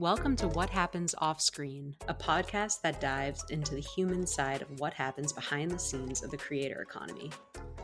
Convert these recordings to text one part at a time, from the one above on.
Welcome to What Happens Off Screen, a podcast that dives into the human side of what happens behind the scenes of the creator economy.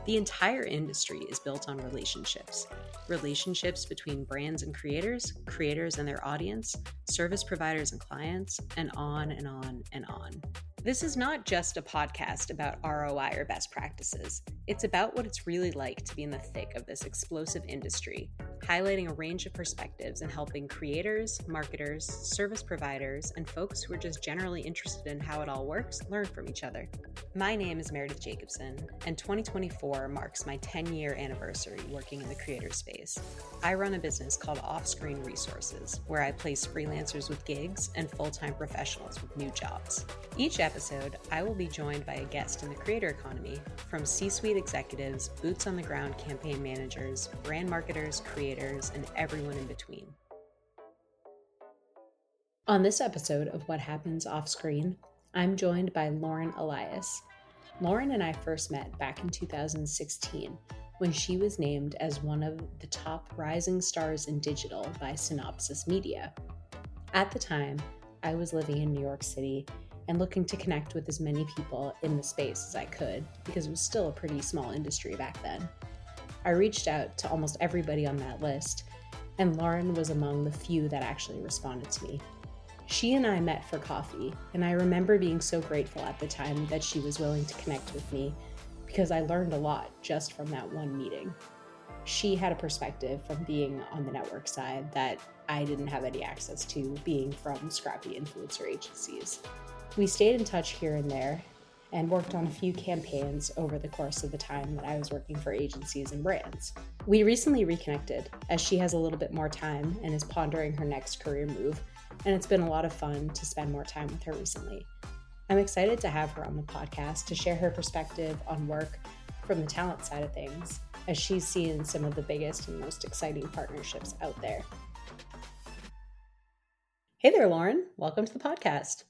The entire industry is built on relationships relationships between brands and creators, creators and their audience, service providers and clients, and on and on and on. This is not just a podcast about ROI or best practices. It's about what it's really like to be in the thick of this explosive industry, highlighting a range of perspectives and helping creators, marketers, service providers, and folks who are just generally interested in how it all works learn from each other. My name is Meredith Jacobson, and 2024 marks my 10 year anniversary working in the creator space. I run a business called Offscreen Resources, where I place freelancers with gigs and full time professionals with new jobs. Each episode, I will be joined by a guest in the creator economy from C suite executives, boots on the ground campaign managers, brand marketers, creators, and everyone in between. On this episode of What Happens Off Screen, I'm joined by Lauren Elias. Lauren and I first met back in 2016 when she was named as one of the top rising stars in digital by Cynopsis Media. At the time, I was living in New York City and looking to connect with as many people in the space as I could because it was still a pretty small industry back then. I reached out to almost everybody on that list, and Lauren was among the few that actually responded to me. She and I met for coffee, and I remember being so grateful at the time that she was willing to connect with me because I learned a lot just from that one meeting. She had a perspective from being on the network side that I didn't have any access to being from scrappy influencer agencies. We stayed in touch here and there and worked on a few campaigns over the course of the time that I was working for agencies and brands. We recently reconnected as she has a little bit more time and is pondering her next career move, and it's been a lot of fun to spend more time with her recently. I'm excited to have her on the podcast to share her perspective on work from the talent side of things, as she's seen some of the biggest and most exciting partnerships out there. Hey there, Lauren. Welcome to the podcast.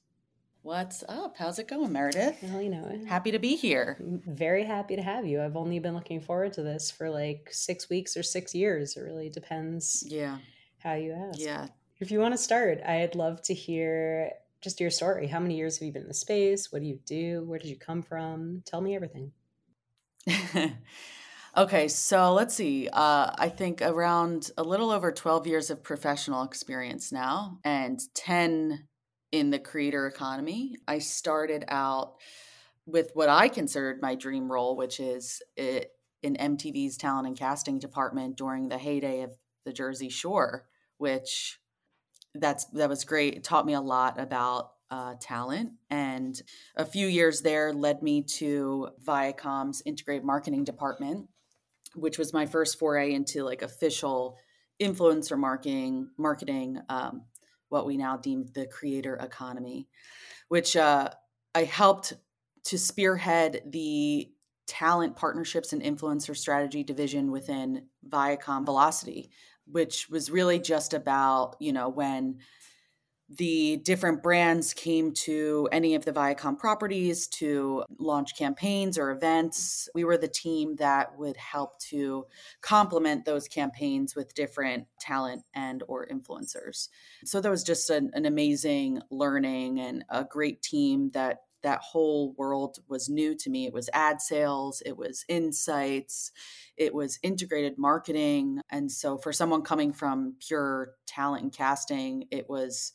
What's up? How's it going, Meredith? Well, you know, happy to be here. Very happy to have you. I've only been looking forward to this for like six weeks or six years. It really depends. Yeah. How you ask. Yeah. If you want to start, I'd love to hear just your story. How many years have you been in the space? What do you do? Where did you come from? Tell me everything. okay, so let's see. Uh, I think around a little over 12 years of professional experience now and 10 in the creator economy. I started out with what I considered my dream role, which is it, in MTV's talent and casting department during the heyday of the Jersey Shore, which that's that was great. It taught me a lot about uh, talent, and a few years there led me to Viacom's integrated marketing department, which was my first foray into like official influencer marketing, marketing um, what we now deem the creator economy, which uh, I helped to spearhead the talent partnerships and influencer strategy division within Viacom Velocity, which was really just about, you know, when the different brands came to any of the Viacom properties to launch campaigns or events. We were the team that would help to complement those campaigns with different talent and or influencers. So that was just an, an amazing learning and a great team that that whole world was new to me. It was ad sales, it was insights, it was integrated marketing. And so for someone coming from pure talent and casting, it was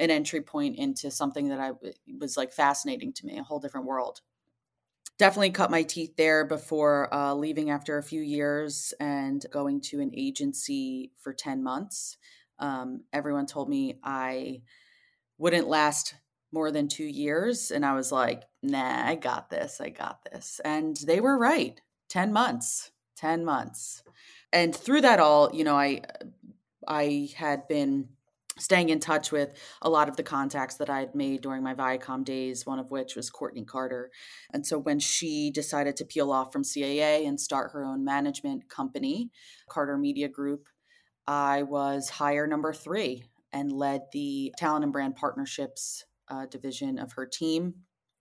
an entry point into something that I was like fascinating to me, a whole different world. Definitely cut my teeth there before uh, leaving after a few years and going to an agency for 10 months. Um, everyone told me I wouldn't last more than two years. And I was like, nah, I got this. I got this. And they were right 10 months, 10 months. And through that all, you know, I, I had been staying in touch with a lot of the contacts that I had made during my Viacom days, one of which was Courtney Carter. And so when she decided to peel off from CAA and start her own management company, Carter Media Group, I was hire number three and led the talent and brand partnerships uh, division of her team,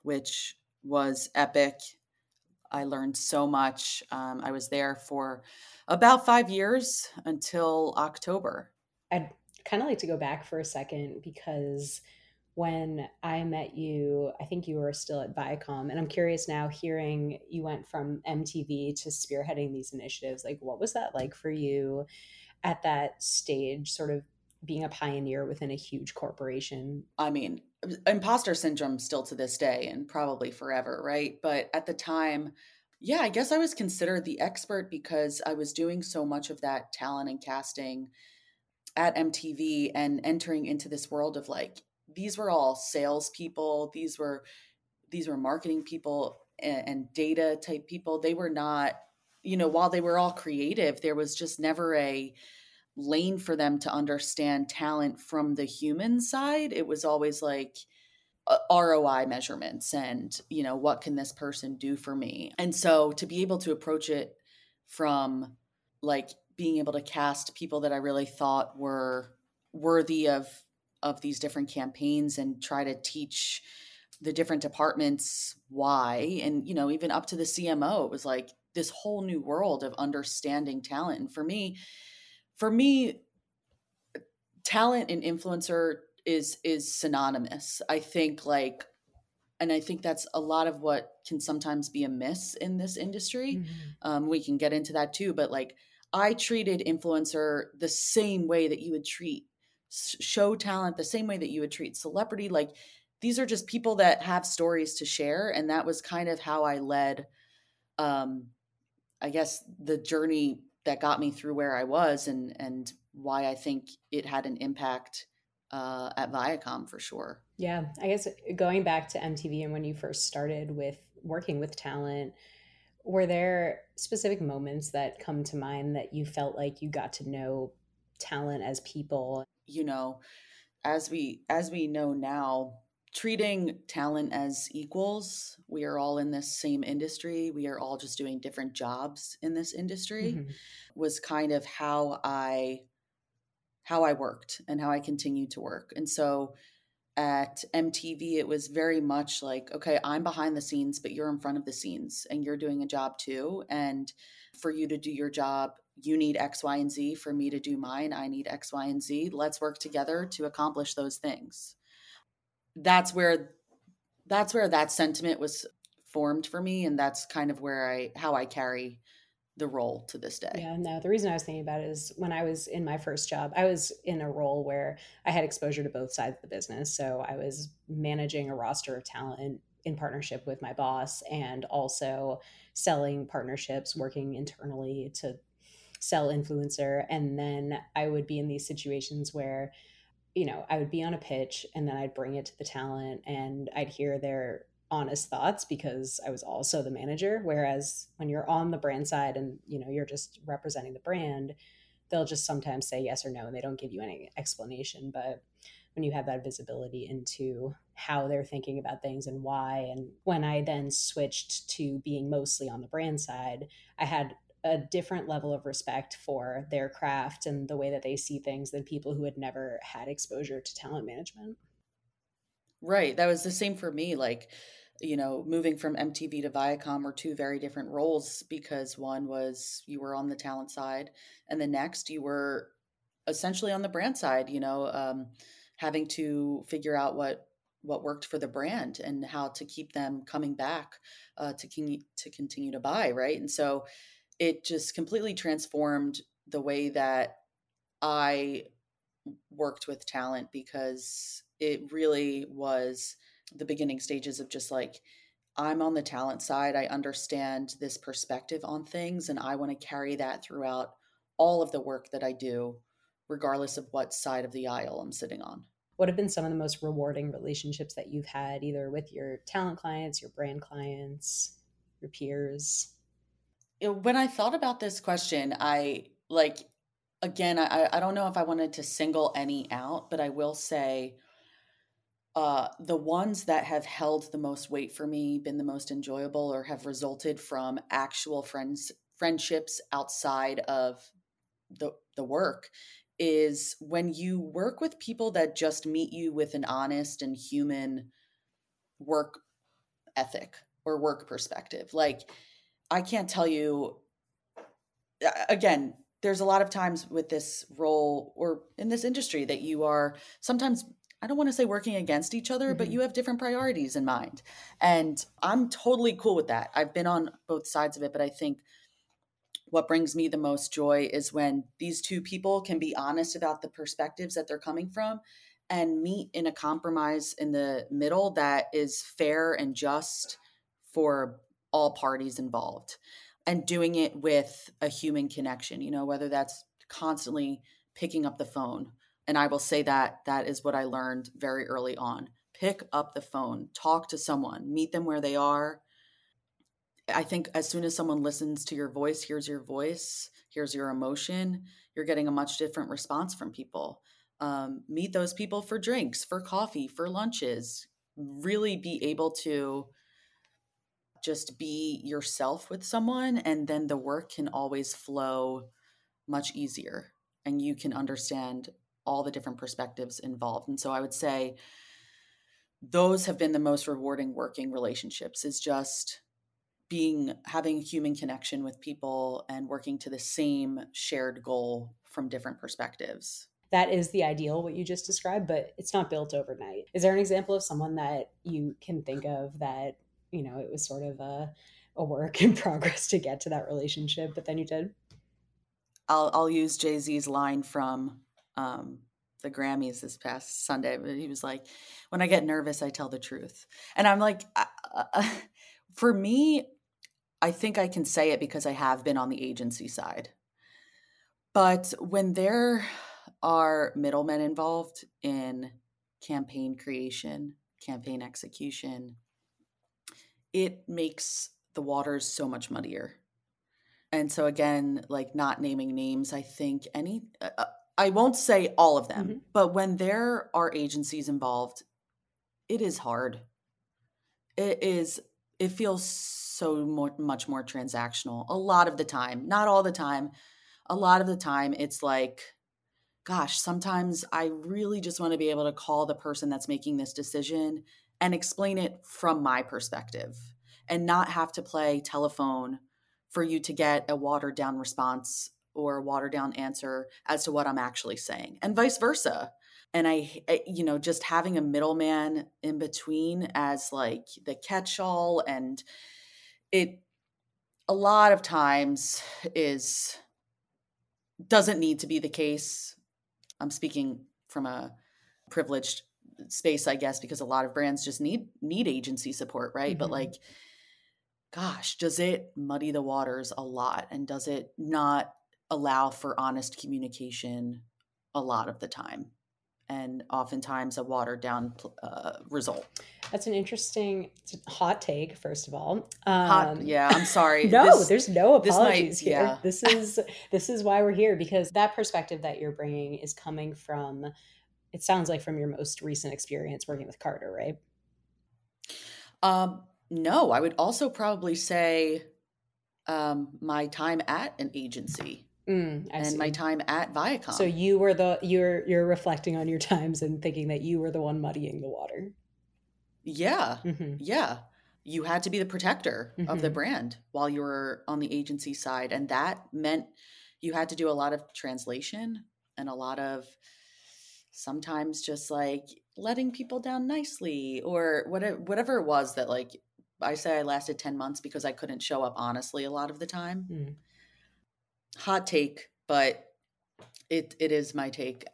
which was epic. I learned so much. Um, I was there for about five years until October. I'd kind of like to go back for a second because when I met you, I think you were still at Viacom. And I'm curious now, hearing you went from MTV to spearheading these initiatives. Like, what was that like for you at that stage, sort of being a pioneer within a huge corporation? I mean, imposter syndrome still to this day and probably forever, right? But at the time, yeah, I guess I was considered the expert because I was doing so much of that talent and casting at MTV and entering into this world of like, these were all salespeople. These were these were marketing people and, and data type people. They were not, you know, while they were all creative, there was just never a lane for them to understand talent from the human side. It was always like ROI measurements and, you know, what can this person do for me? And so to be able to approach it from like being able to cast people that I really thought were worthy of of these different campaigns and try to teach the different departments why. And you know even up to the CMO it was like this whole new world of understanding talent. And for me for me talent and influencer is is synonymous. I think like and i think that's a lot of what can sometimes be a miss in this industry. Mm-hmm. um, we can get into that too but like i treated influencer the same way that you would treat show talent the same way that you would treat celebrity like these are just people that have stories to share and that was kind of how i led um i guess the journey that got me through where i was and and why i think it had an impact uh, at viacom for sure. Yeah i guess going back to mtv and when you first started with working with talent were there specific moments that come to mind that you felt like you got to know talent as people? You know as we as we know now treating talent as equals we are all in this same industry. We are all just doing different jobs in this industry mm-hmm. was kind of how i how i worked and how i continued to work. And so at mtv it was very much like okay i'm behind the scenes but you're in front of the scenes and you're doing a job too and for you to do your job you need X, Y, and Z for me to do mine. I need X, Y, and Z. Let's work together to accomplish those things. That's where that's where that sentiment was formed for me and that's kind of where I how I carry the role to this day. Yeah, no, the reason I was thinking about it is when I was in my first job, I was in a role where I had exposure to both sides of the business. So I was managing a roster of talent in partnership with my boss and also selling partnerships, working internally to sell influencer and then i would be in these situations where you know i would be on a pitch and then i'd bring it to the talent and i'd hear their honest thoughts because i was also the manager whereas when you're on the brand side and you know you're just representing the brand they'll just sometimes say yes or no and they don't give you any explanation but when you have that visibility into how they're thinking about things and why and when i then switched to being mostly on the brand side i had a different level of respect for their craft and the way that they see things than people who had never had exposure to talent management. Right. That was the same for me. Like, you know, moving from MTV to Viacom were two very different roles because one was you were on the talent side, and the next you were essentially on the brand side. You know, um, having to figure out what what worked for the brand and how to keep them coming back uh, to con- to continue to buy. Right, and so it just completely transformed the way that I worked with talent because it really was the beginning stages of just like I'm on the talent side. I understand this perspective on things and I want to carry that throughout all of the work that I do, regardless of what side of the aisle I'm sitting on. What have been some of the most rewarding relationships that you've had, either with your talent clients, your brand clients, your peers? when I thought about this question, I like again, I, I don't know if I wanted to single any out, but I will say uh, the ones that have held the most weight for me, been the most enjoyable, or have resulted from actual friends friendships outside of the the work is when you work with people that just meet you with an honest and human work ethic or work perspective. Like I can't tell you again, there's a lot of times with this role or in this industry that you are sometimes I don't want to say working against each other, mm-hmm. but you have different priorities in mind. And I'm totally cool with that. I've been on both sides of it, but I think what brings me the most joy is when these two people can be honest about the perspectives that they're coming from and meet in a compromise in the middle that is fair and just for all parties involved and doing it with a human connection, you know, whether that's constantly picking up the phone. And I will say that that is what I learned very early on. Pick up the phone, talk to someone, meet them where they are. I think as soon as someone listens to your voice, hears your voice, hears your emotion, you're getting a much different response from people. Um, meet those people for drinks, for coffee, for lunches. Really be able to just be yourself with someone and then the work can always flow much easier and you can understand all the different perspectives involved. And so i would say those have been the most rewarding working relationships is just being having a human connection with people and working to the same shared goal from different perspectives. That is the ideal what you just described but it's not built overnight. Is there an example of someone that you can think of that you know, it was sort of a, a work in progress to get to that relationship, but then you did. I'll I'll use Jay Z's line from um, the Grammys this past Sunday. But he was like, "When I get nervous, I tell the truth," and I'm like, uh, for me, I think I can say it because I have been on the agency side. But when there are middlemen involved in campaign creation, campaign execution, it makes the waters so much muddier. And so again, like not naming names, I think any uh, uh I won't say all of them, mm-hmm. but when there are agencies involved, it is hard. It is it feels so more, much more transactional a lot of the time, not all the time. A lot of the time it's like gosh, sometimes I really just want to be able to call the person that's making this decision and explain it from my perspective and not have to play telephone for you to get a watered down response or watered down answer as to what I'm actually saying and vice versa. And I, you know, just having a middleman in between as like the catch all and it a lot of times is doesn't need to be the case. I'm speaking from a privileged space i guess because a lot of brands just need need agency support right mm-hmm. but like gosh does it muddy the waters a lot and does it not allow for honest communication a lot of the time and oftentimes a watered down uh, result. That's an interesting hot take, first of all. Um, hot, yeah, I'm sorry. no, this, there's no apologies this might, here. Yeah. This is this is why we're here because that perspective that you're bringing is coming from it sounds like from your most recent experience working with Carter, right? Um, no, I would also probably say um, my time at an agency. Mm, and see. my time at Viacom. So you were the you're you're reflecting on your times and thinking that you were the one muddying the water. Yeah, mm-hmm. yeah. You had to be the protector mm-hmm. of the mm-hmm. brand while you were on the agency side, and that meant you had to do a lot of translation and a lot of sometimes just like letting people down nicely or whatever whatever it was that like I say I lasted 10 months because I couldn't show up honestly a lot of the time. Mm. Hot take, but it it is my take.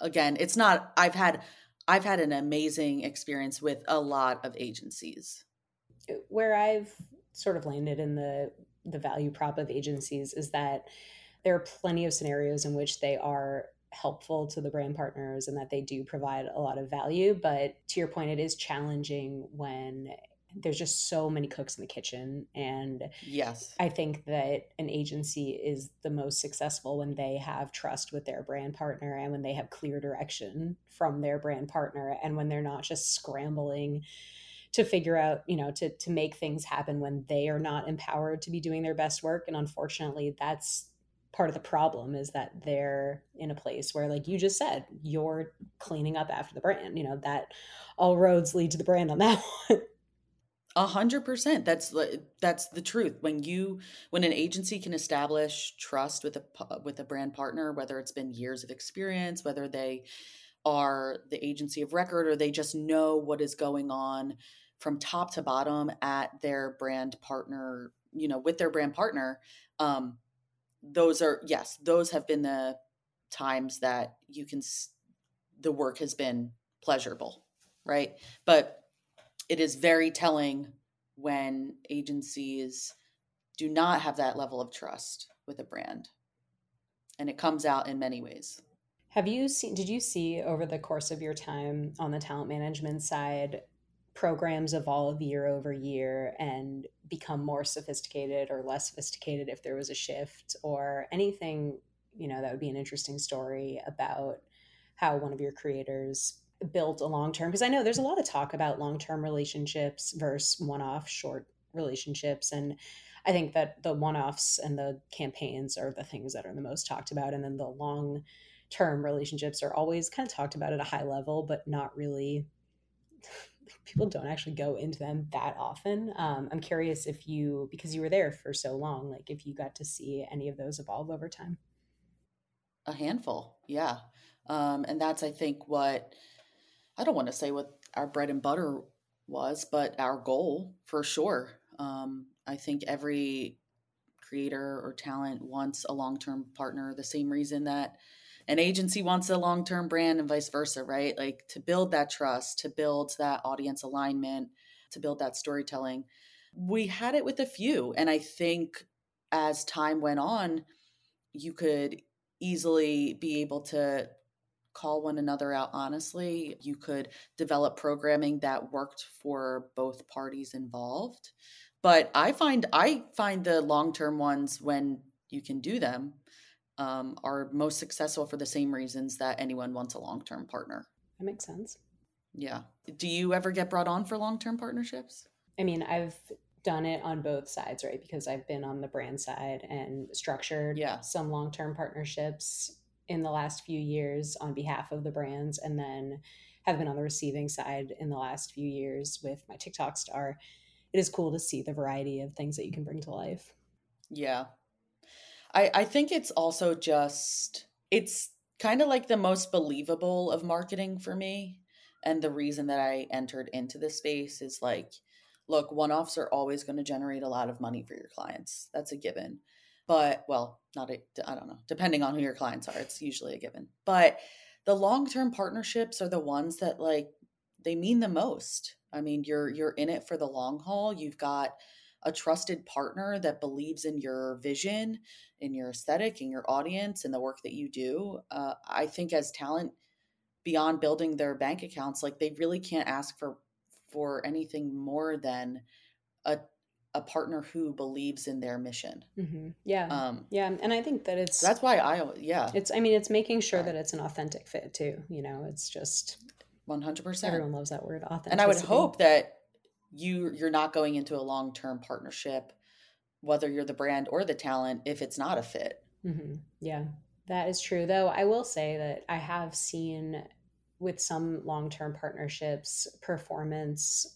Again, it's not I've had I've had an amazing experience with a lot of agencies. Where I've sort of landed in the the value prop of agencies is that there are plenty of scenarios in which they are helpful to the brand partners and that they do provide a lot of value. But to your point, it is challenging when there's just so many cooks in the kitchen and yes. I think that an agency is the most successful when they have trust with their brand partner and when they have clear direction from their brand partner and when they're not just scrambling to figure out you know to to make things happen when they are not empowered to be doing their best work and unfortunately that's part of the problem is that they're in a place where like you just said you're cleaning up after the brand you know that all roads lead to the brand on that one A hundred percent. That's that's the truth. When you when an agency can establish trust with a with a brand partner, whether it's been years of experience, whether they are the agency of record or they just know what is going on from top to bottom at their brand partner, you know, with their brand partner, um, those are yes, those have been the times that you can the work has been pleasurable, right? But it is very telling when agencies do not have that level of trust with a brand. And it comes out in many ways. Have you seen, did you see over the course of your time on the talent management side, programs evolve year over year and become more sophisticated or less sophisticated if there was a shift or anything, you know, that would be an interesting story about how one of your creators built a long term because I know there's a lot of talk about long term relationships versus one off short relationships and I think that the one offs and the campaigns are the things that are the most talked about and then the long term relationships are always kind of talked about at a high level but not really people don't actually go into them that often. Um, i'm curious if you because you were there for so long like if you got to see any of those evolve over time? A handful yeah. Um, and that's i think what I don't want to say what our bread and butter was, but our goal for sure. Um, I think every creator or talent wants a long term partner, the same reason that an agency wants a long term brand and vice versa, right? Like to build that trust, to build that audience alignment, to build that storytelling. We had it with a few. And I think as time went on, you could easily be able to call one another out honestly. You could develop programming that worked for both parties involved. But I find I find the long-term ones when you can do them um, are most successful for the same reasons that anyone wants a long-term partner. That makes sense. Yeah. Do you ever get brought on for long-term partnerships? I mean, I've done it on both sides, right? Because I've been on the brand side and structured yeah. some long-term partnerships in the last few years on behalf of the brands and then have been on the receiving side in the last few years with my TikTok star. It is cool to see the variety of things that you can bring to life. Yeah. I I think it's also just it's kind of like the most believable of marketing for me. And the reason that I entered into this space is like, look, one offs are always going to generate a lot of money for your clients. That's a given. But, well, not a, I don't know, depending on who your clients are, it's usually a given. But the long term partnerships are the ones that like they mean the most. I mean, you're you're in it for the long haul. You've got a trusted partner that believes in your vision, in your aesthetic, in your audience, and the work that you do. Uh, I think as talent, beyond building their bank accounts, like they really can't ask for for anything more than a a partner who believes in their mission. Mm-hmm. Yeah. Um, yeah. And I think that it's, that's why I, yeah. It's, I mean, it's making sure that it's an authentic fit too. You know, it's just 100%. Everyone loves that word authentic. And I would hope that you, you're not going into a long-term partnership, whether you're the brand or the talent, if it's not a fit. Mm-hmm. Yeah, that is true. Though I will say that I have seen with some long-term partnerships performance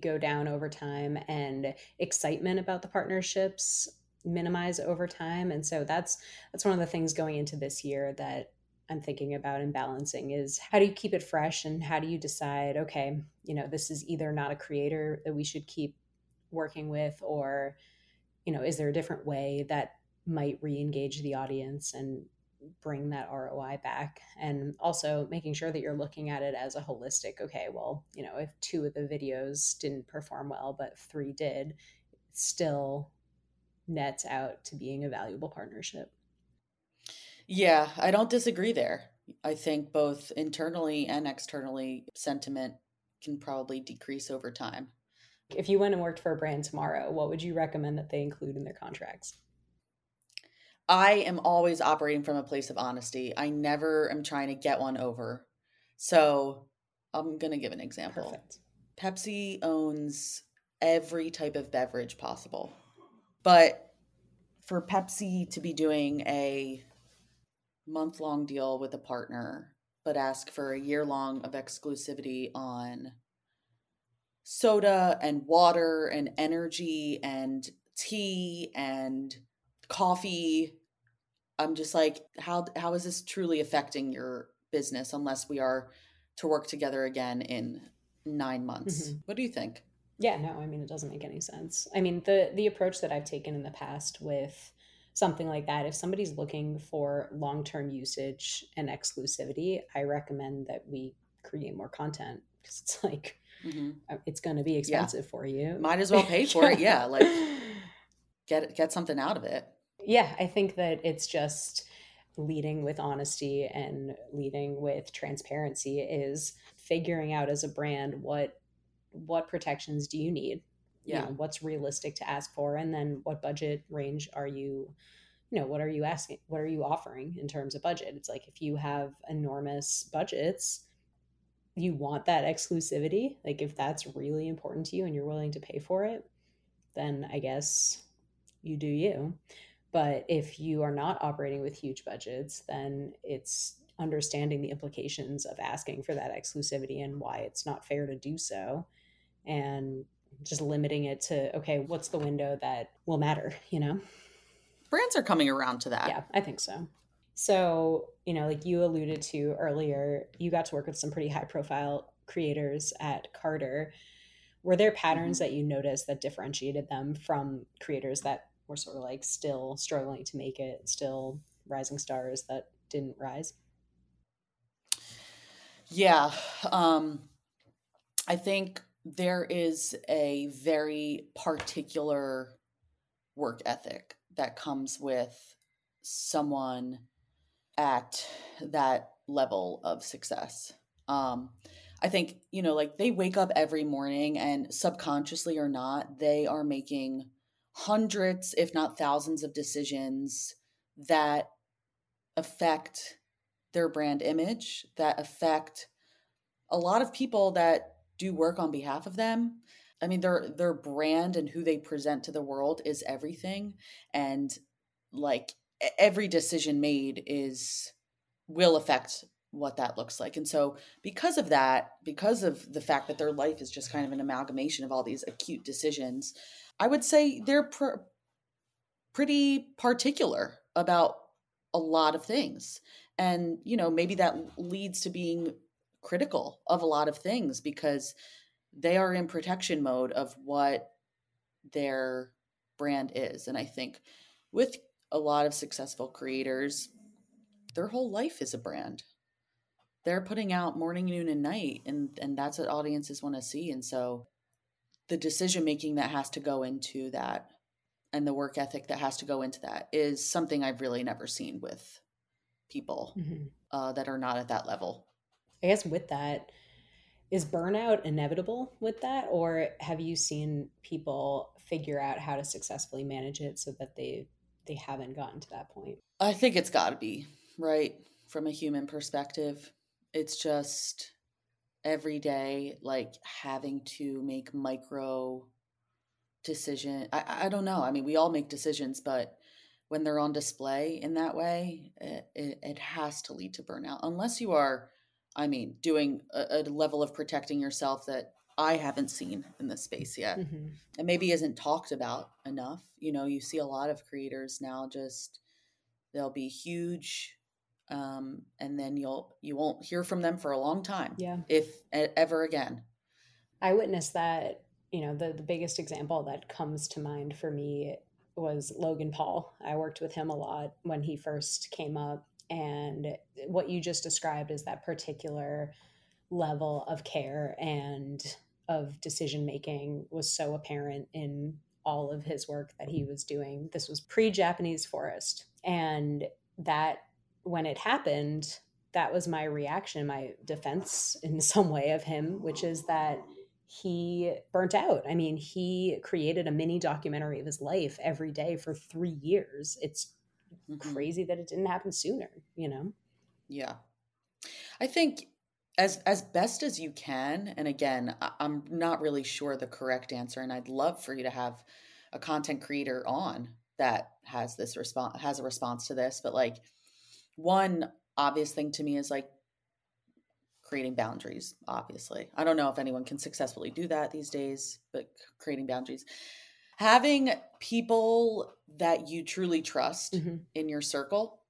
go down over time and excitement about the partnerships minimize over time and so that's that's one of the things going into this year that i'm thinking about and balancing is how do you keep it fresh and how do you decide okay you know this is either not a creator that we should keep working with or you know is there a different way that might re-engage the audience and bring that ROI back and also making sure that you're looking at it as a holistic okay well you know if two of the videos didn't perform well but three did still nets out to being a valuable partnership. Yeah i don't disagree there. I think both internally and externally sentiment can probably decrease over time. If you went and worked for a brand tomorrow what would you recommend that they include in their contracts I am always operating from a place of honesty. I never am trying to get one over. So I'm going to give an example. Perfect. Pepsi owns every type of beverage possible. But for Pepsi to be doing a month long deal with a partner, but ask for a year long of exclusivity on soda and water and energy and tea and coffee i'm just like how how is this truly affecting your business unless we are to work together again in 9 months Mhm. what do you think Yeah, no, I mean it doesn't make any sense. I mean the the approach that I've taken in the past with something like that, if somebody's looking for long-term usage and exclusivity, I recommend that we create more content because it's like hmm uh, it's going to be expensive for you. might as well pay for it yeah like get get something out of it. Yeah, I think that it's just leading with honesty and leading with transparency is figuring out as a brand what what protections do you need? You yeah. know what's realistic to ask for? And then what budget range are you you know what are you asking what are you offering in terms of budget? It's like if you have enormous budgets you want that exclusivity like if that's really important to you and you're willing to pay for it then i guess you do you. But if you are not operating with huge budgets then it's understanding the implications of asking for that exclusivity and why it's not fair to do so and just limiting it to okay what's the window that will matter you know? Brands are coming around to that. Yeah i think so. So you know like you alluded to earlier you got to work with some pretty high profile creators at carter. Were there patterns mm-hmm. that you noticed that differentiated them from creators that were sort of like still struggling to make it still rising stars that didn't rise Yeah. Um, I think there is a very particular work ethic that comes with someone at that level of success. Um, I think, you know, like they wake up every morning and subconsciously or not, they are making hundreds, if not thousands, of decisions that affect their brand image, that affect a lot of people that do work on behalf of them. I mean, their their brand and who they present to the world is everything, and like every decision made is will affect what that looks like. And so, because of that, because of the fact that their life is just kind of an amalgamation of all these acute decisions, I would say they're pr- pretty particular about a lot of things. And, you know, maybe that leads to being critical of a lot of things because they are in protection mode of what their brand is. And I think with a lot of successful creators, their whole life is a brand. They're putting out morning, noon, and night, and, and that's what audiences want to see. And so the decision making that has to go into that and the work ethic that has to go into that is something I've really never seen with people Mhm. uh, that are not at that level. I guess with that, is burnout inevitable with that, or have you seen people figure out how to successfully manage it so that they they haven't gotten to that point? I think it's got to be, right? From a human perspective, it's just every day, like having to make micro decision. I, I don't know. I mean, we all make decisions, but when they're on display in that way, it, it, it has to lead to burnout. Unless you are, I mean, doing a, a level of protecting yourself that I haven't seen in this space yet Mhm. and maybe isn't talked about enough. You know, you see a lot of creators now just they'll be huge um, and then you'll you won't hear from them for a long time Yeah. if ever again. I witnessed that, you know, the, the biggest example that comes to mind for me was Logan Paul. I worked with him a lot when he first came up. And what you just described is that particular level of care and of decision making was so apparent in all of his work that he was doing. This was pre Japanese Forest. And that, when it happened, that was my reaction, my defense in some way of him, which is that he burnt out. I mean, he created a mini documentary of his life every day for three years. It's Mhm. crazy that it didn't happen sooner, you know? Yeah. I think as as best as you can and again, I- I'm not really sure the correct answer and I'd love for you to have a content creator on that has this response has a response to this, but like one obvious thing to me is like creating boundaries, obviously. I don't know if anyone can successfully do that these days, but creating boundaries. Having people that you truly trust mm-hmm. in your circle,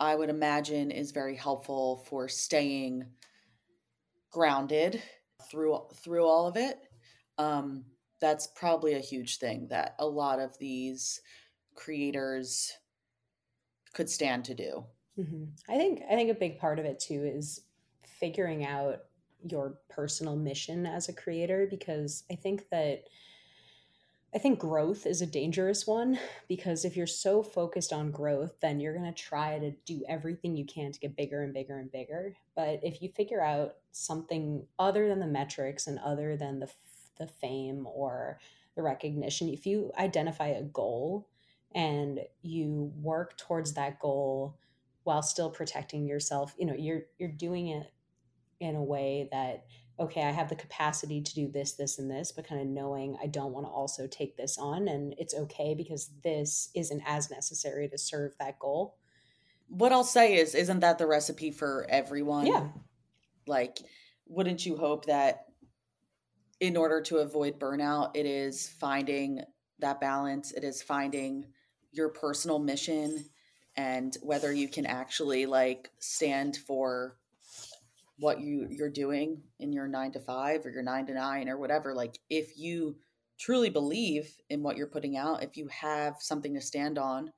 I would imagine is very helpful for staying grounded through through all of it. Um, that's probably a huge thing that a lot of these creators could stand to do. Mm-hmm. I think I think a big part of it too is figuring out your personal mission as a creator because I think that I think growth is a dangerous one because if you're so focused on growth, then you're going to try to do everything you can to get bigger and bigger and bigger. But if you figure out something other than the metrics and other than the the fame or the recognition, if you identify a goal and you work towards that goal while still protecting yourself, you know, you're you're doing it in a way that okay, I have the capacity to do this, this, and this, but kind of knowing I don't want to also take this on and it's okay because this isn't as necessary to serve that goal. What I'll say is, isn't that the recipe for everyone? Yeah. Like, wouldn't you hope that in order to avoid burnout, it is finding that balance, it is finding your personal mission and whether you can actually like stand for what you you're doing in your 9 to 5 or your 9 to 9 or whatever like if you truly believe in what you're putting out if you have something to stand on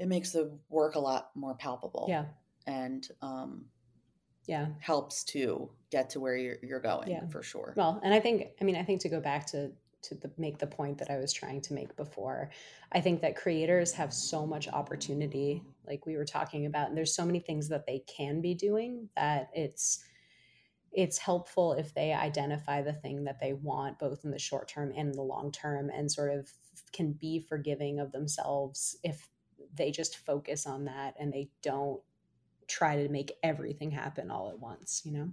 it makes the work a lot more palpable. Yeah. And um yeah. helps to get to where you're, you're going yeah. for sure. Well and i think i mean i think to go back to to the, make the point that I was trying to make before. I think that creators have so much opportunity, like we were talking about, and there's so many things that they can be doing that it's it's helpful if they identify the thing that they want both in the short term and the long term and sort of can be forgiving of themselves if they just focus on that and they don't try to make everything happen all at once you know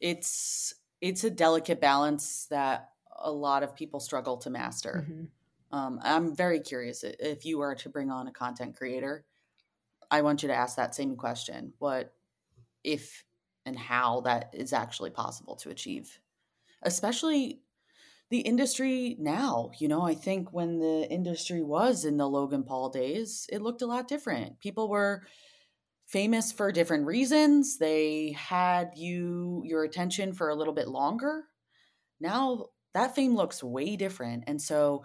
it's it's a delicate balance that a lot of people struggle to master. Mm-hmm. Um, I'm very curious if you were to bring on a content creator, I want you to ask that same question. What if and how that is actually possible to achieve, especially the industry now. You know, I think when the industry was in the Logan Paul days, it looked a lot different. People were famous for different reasons. They had you your attention for a little bit longer. Now that fame looks way different. And so,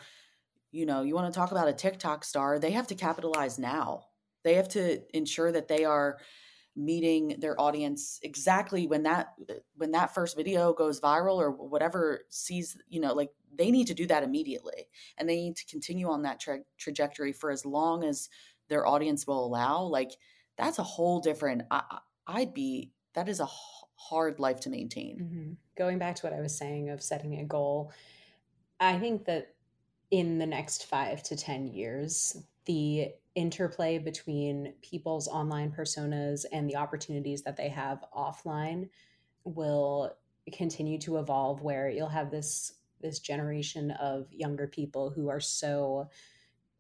you know, you want to talk about a TikTok star, they have to capitalize now. They have to ensure that they are meeting their audience exactly when that uh, when that first video goes viral or whatever sees you know like they need to do that immediately and they need to continue on that tra- trajectory for as long as their audience will allow like that's a whole different I, i'd be that is a hard life to maintain. Mm-hmm. Going back to what I was saying of setting a goal, I think that in the next five to 10 years, the interplay between people's online personas and the opportunities that they have offline will continue to evolve where you'll have this this generation of younger people who are so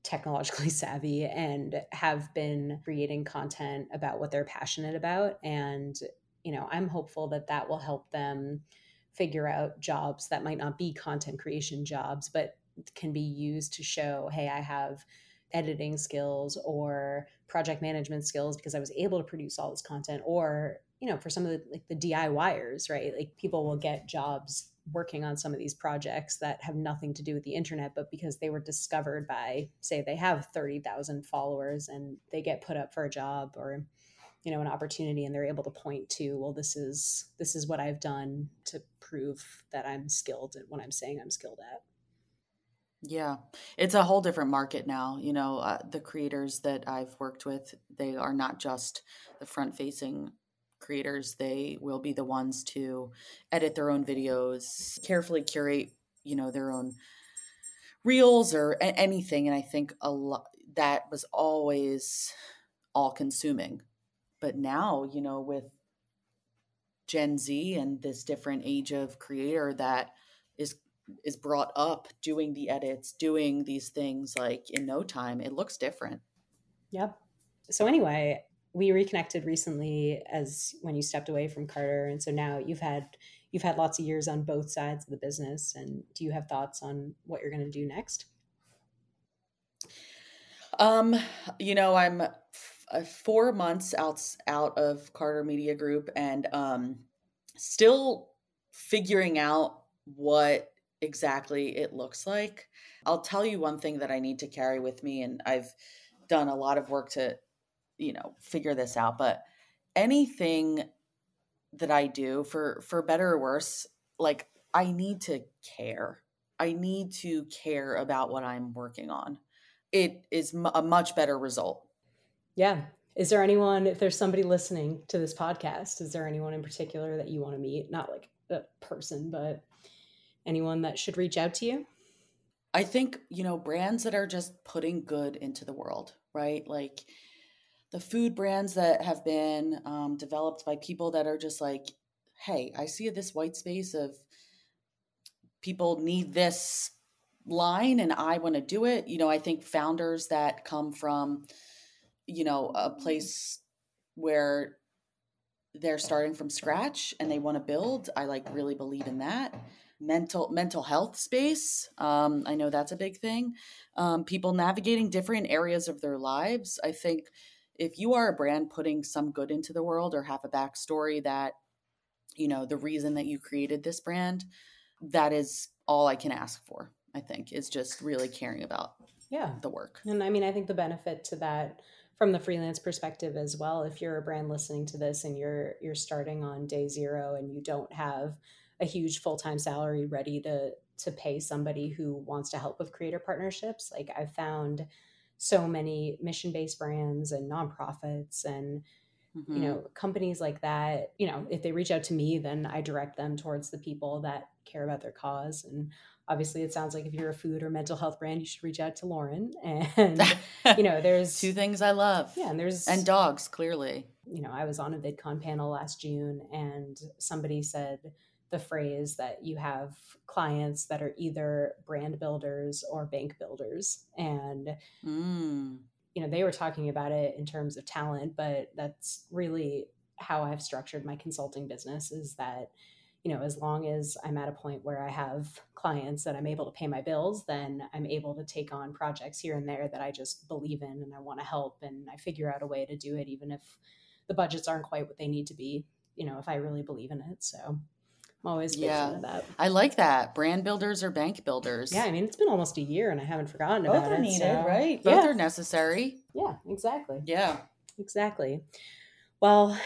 technologically savvy and have been creating content about what they're passionate about and you know, I'm hopeful that that will help them figure out jobs that might not be content creation jobs, but can be used to show, hey, I have editing skills or project management skills because I was able to produce all this content or you know for some of the like the DIYers right? Like people will get jobs working on some of these projects that have nothing to do with the internet but because they were discovered by say they have 30,000 followers and they get put up for a job or you know an opportunity and they're able to point to well this is this is what i've done to prove that i'm skilled at what i'm saying i'm skilled at. Yeah. It's a whole different market now you know uh, the creators that i've worked with they are not just the front facing creators they will be the ones to edit their own videos carefully curate you know their own reels or anything and i think a lot that was always all consuming but now you know with gen z and this different age of creator that is is brought up doing the edits doing these things like in no time it looks different yep so anyway we reconnected recently as when you stepped away from Carter, and so now you've had you've had lots of years on both sides of the business. And do you have thoughts on what you're going to do next? Um, you know, I'm uh, four months out out of Carter Media Group, and um, still figuring out what exactly it looks like. I'll tell you one thing that I need to carry with me, and I've done a lot of work to, you know, figure this out. But anything that I do, for for better or worse, like I need to care. I need to care about what I'm working on. It is a much better result. Yeah. Is there anyone, if there's somebody listening to this podcast, is there anyone in particular that you want to meet? Not like a person, but anyone that should reach out to you? I think, you know, brands that are just putting good into the world, right? Like the food brands that have been um, developed by people that are just like, hey, I see this white space of people need this line and I want to do it. You know, I think founders that come from, you know, a place where they're starting from scratch and they want to build, I like really believe in that. Mental mental health space um, i know that's a big thing. Um, people navigating different areas of their lives. I think if you are a brand putting some good into the world or have a backstory that you know the reason that you created this brand that is all i can ask for i think is just really caring about yeah. the work. And i mean i think the benefit to that from the freelance perspective as well if you're a brand listening to this and you're you're starting on day zero and you don't have a huge full-time salary ready to to pay somebody who wants to help with creator partnerships like i've found so many mission-based brands and nonprofits and mm-hmm. you know companies like that you know if they reach out to me then i direct them towards the people that care about their cause and obviously it sounds like if you're a food or mental health brand you should reach out to lauren. And you know there's two things i love. Yeah and there's and dogs clearly. You know i was on a vidcon panel last june and somebody said the phrase that you have clients that are either brand builders or bank builders. And mm. you know they were talking about it in terms of talent but that's really how i've structured my consulting business is that you know as long as i'm at a point where i have clients that i'm able to pay my bills then i'm able to take on projects here and there that i just believe in and i want to help and i figure out a way to do it even if the budgets aren't quite what they need to be you know if i really believe in it so I'm always yeah. that. I like that. Brand builders or bank builders. Yeah, I mean it's been almost a year and I haven't forgotten Both about it. Both are needed, so. right? Both yeah. are necessary. Yeah, exactly. Yeah. Exactly. Well,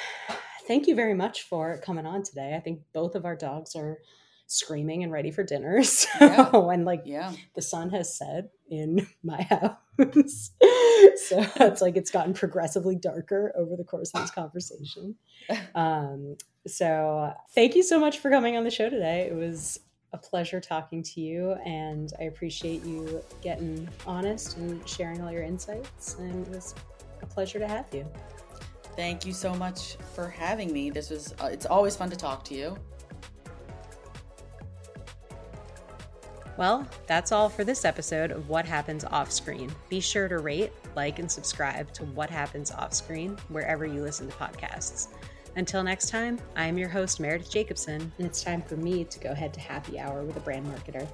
thank you very much for coming on today. I think both of our dogs are screaming and ready for dinner. So yeah. when like yeah. the sun has set in my house. so it's like it's gotten progressively darker over the course of this conversation. Um, so thank you so much for coming on the show today. It was a pleasure talking to you and I appreciate you getting honest and sharing all your insights. And it was a pleasure to have you. Thank you so much for having me. This was, uh, it's always fun to talk to you. Well, that's all for this episode of What Happens Off Screen. Be sure to rate, like, and subscribe to What Happens Off Screen wherever you listen to podcasts. Until next time, I'm your host, Meredith Jacobson, and it's time for me to go head to happy hour with a brand marketer.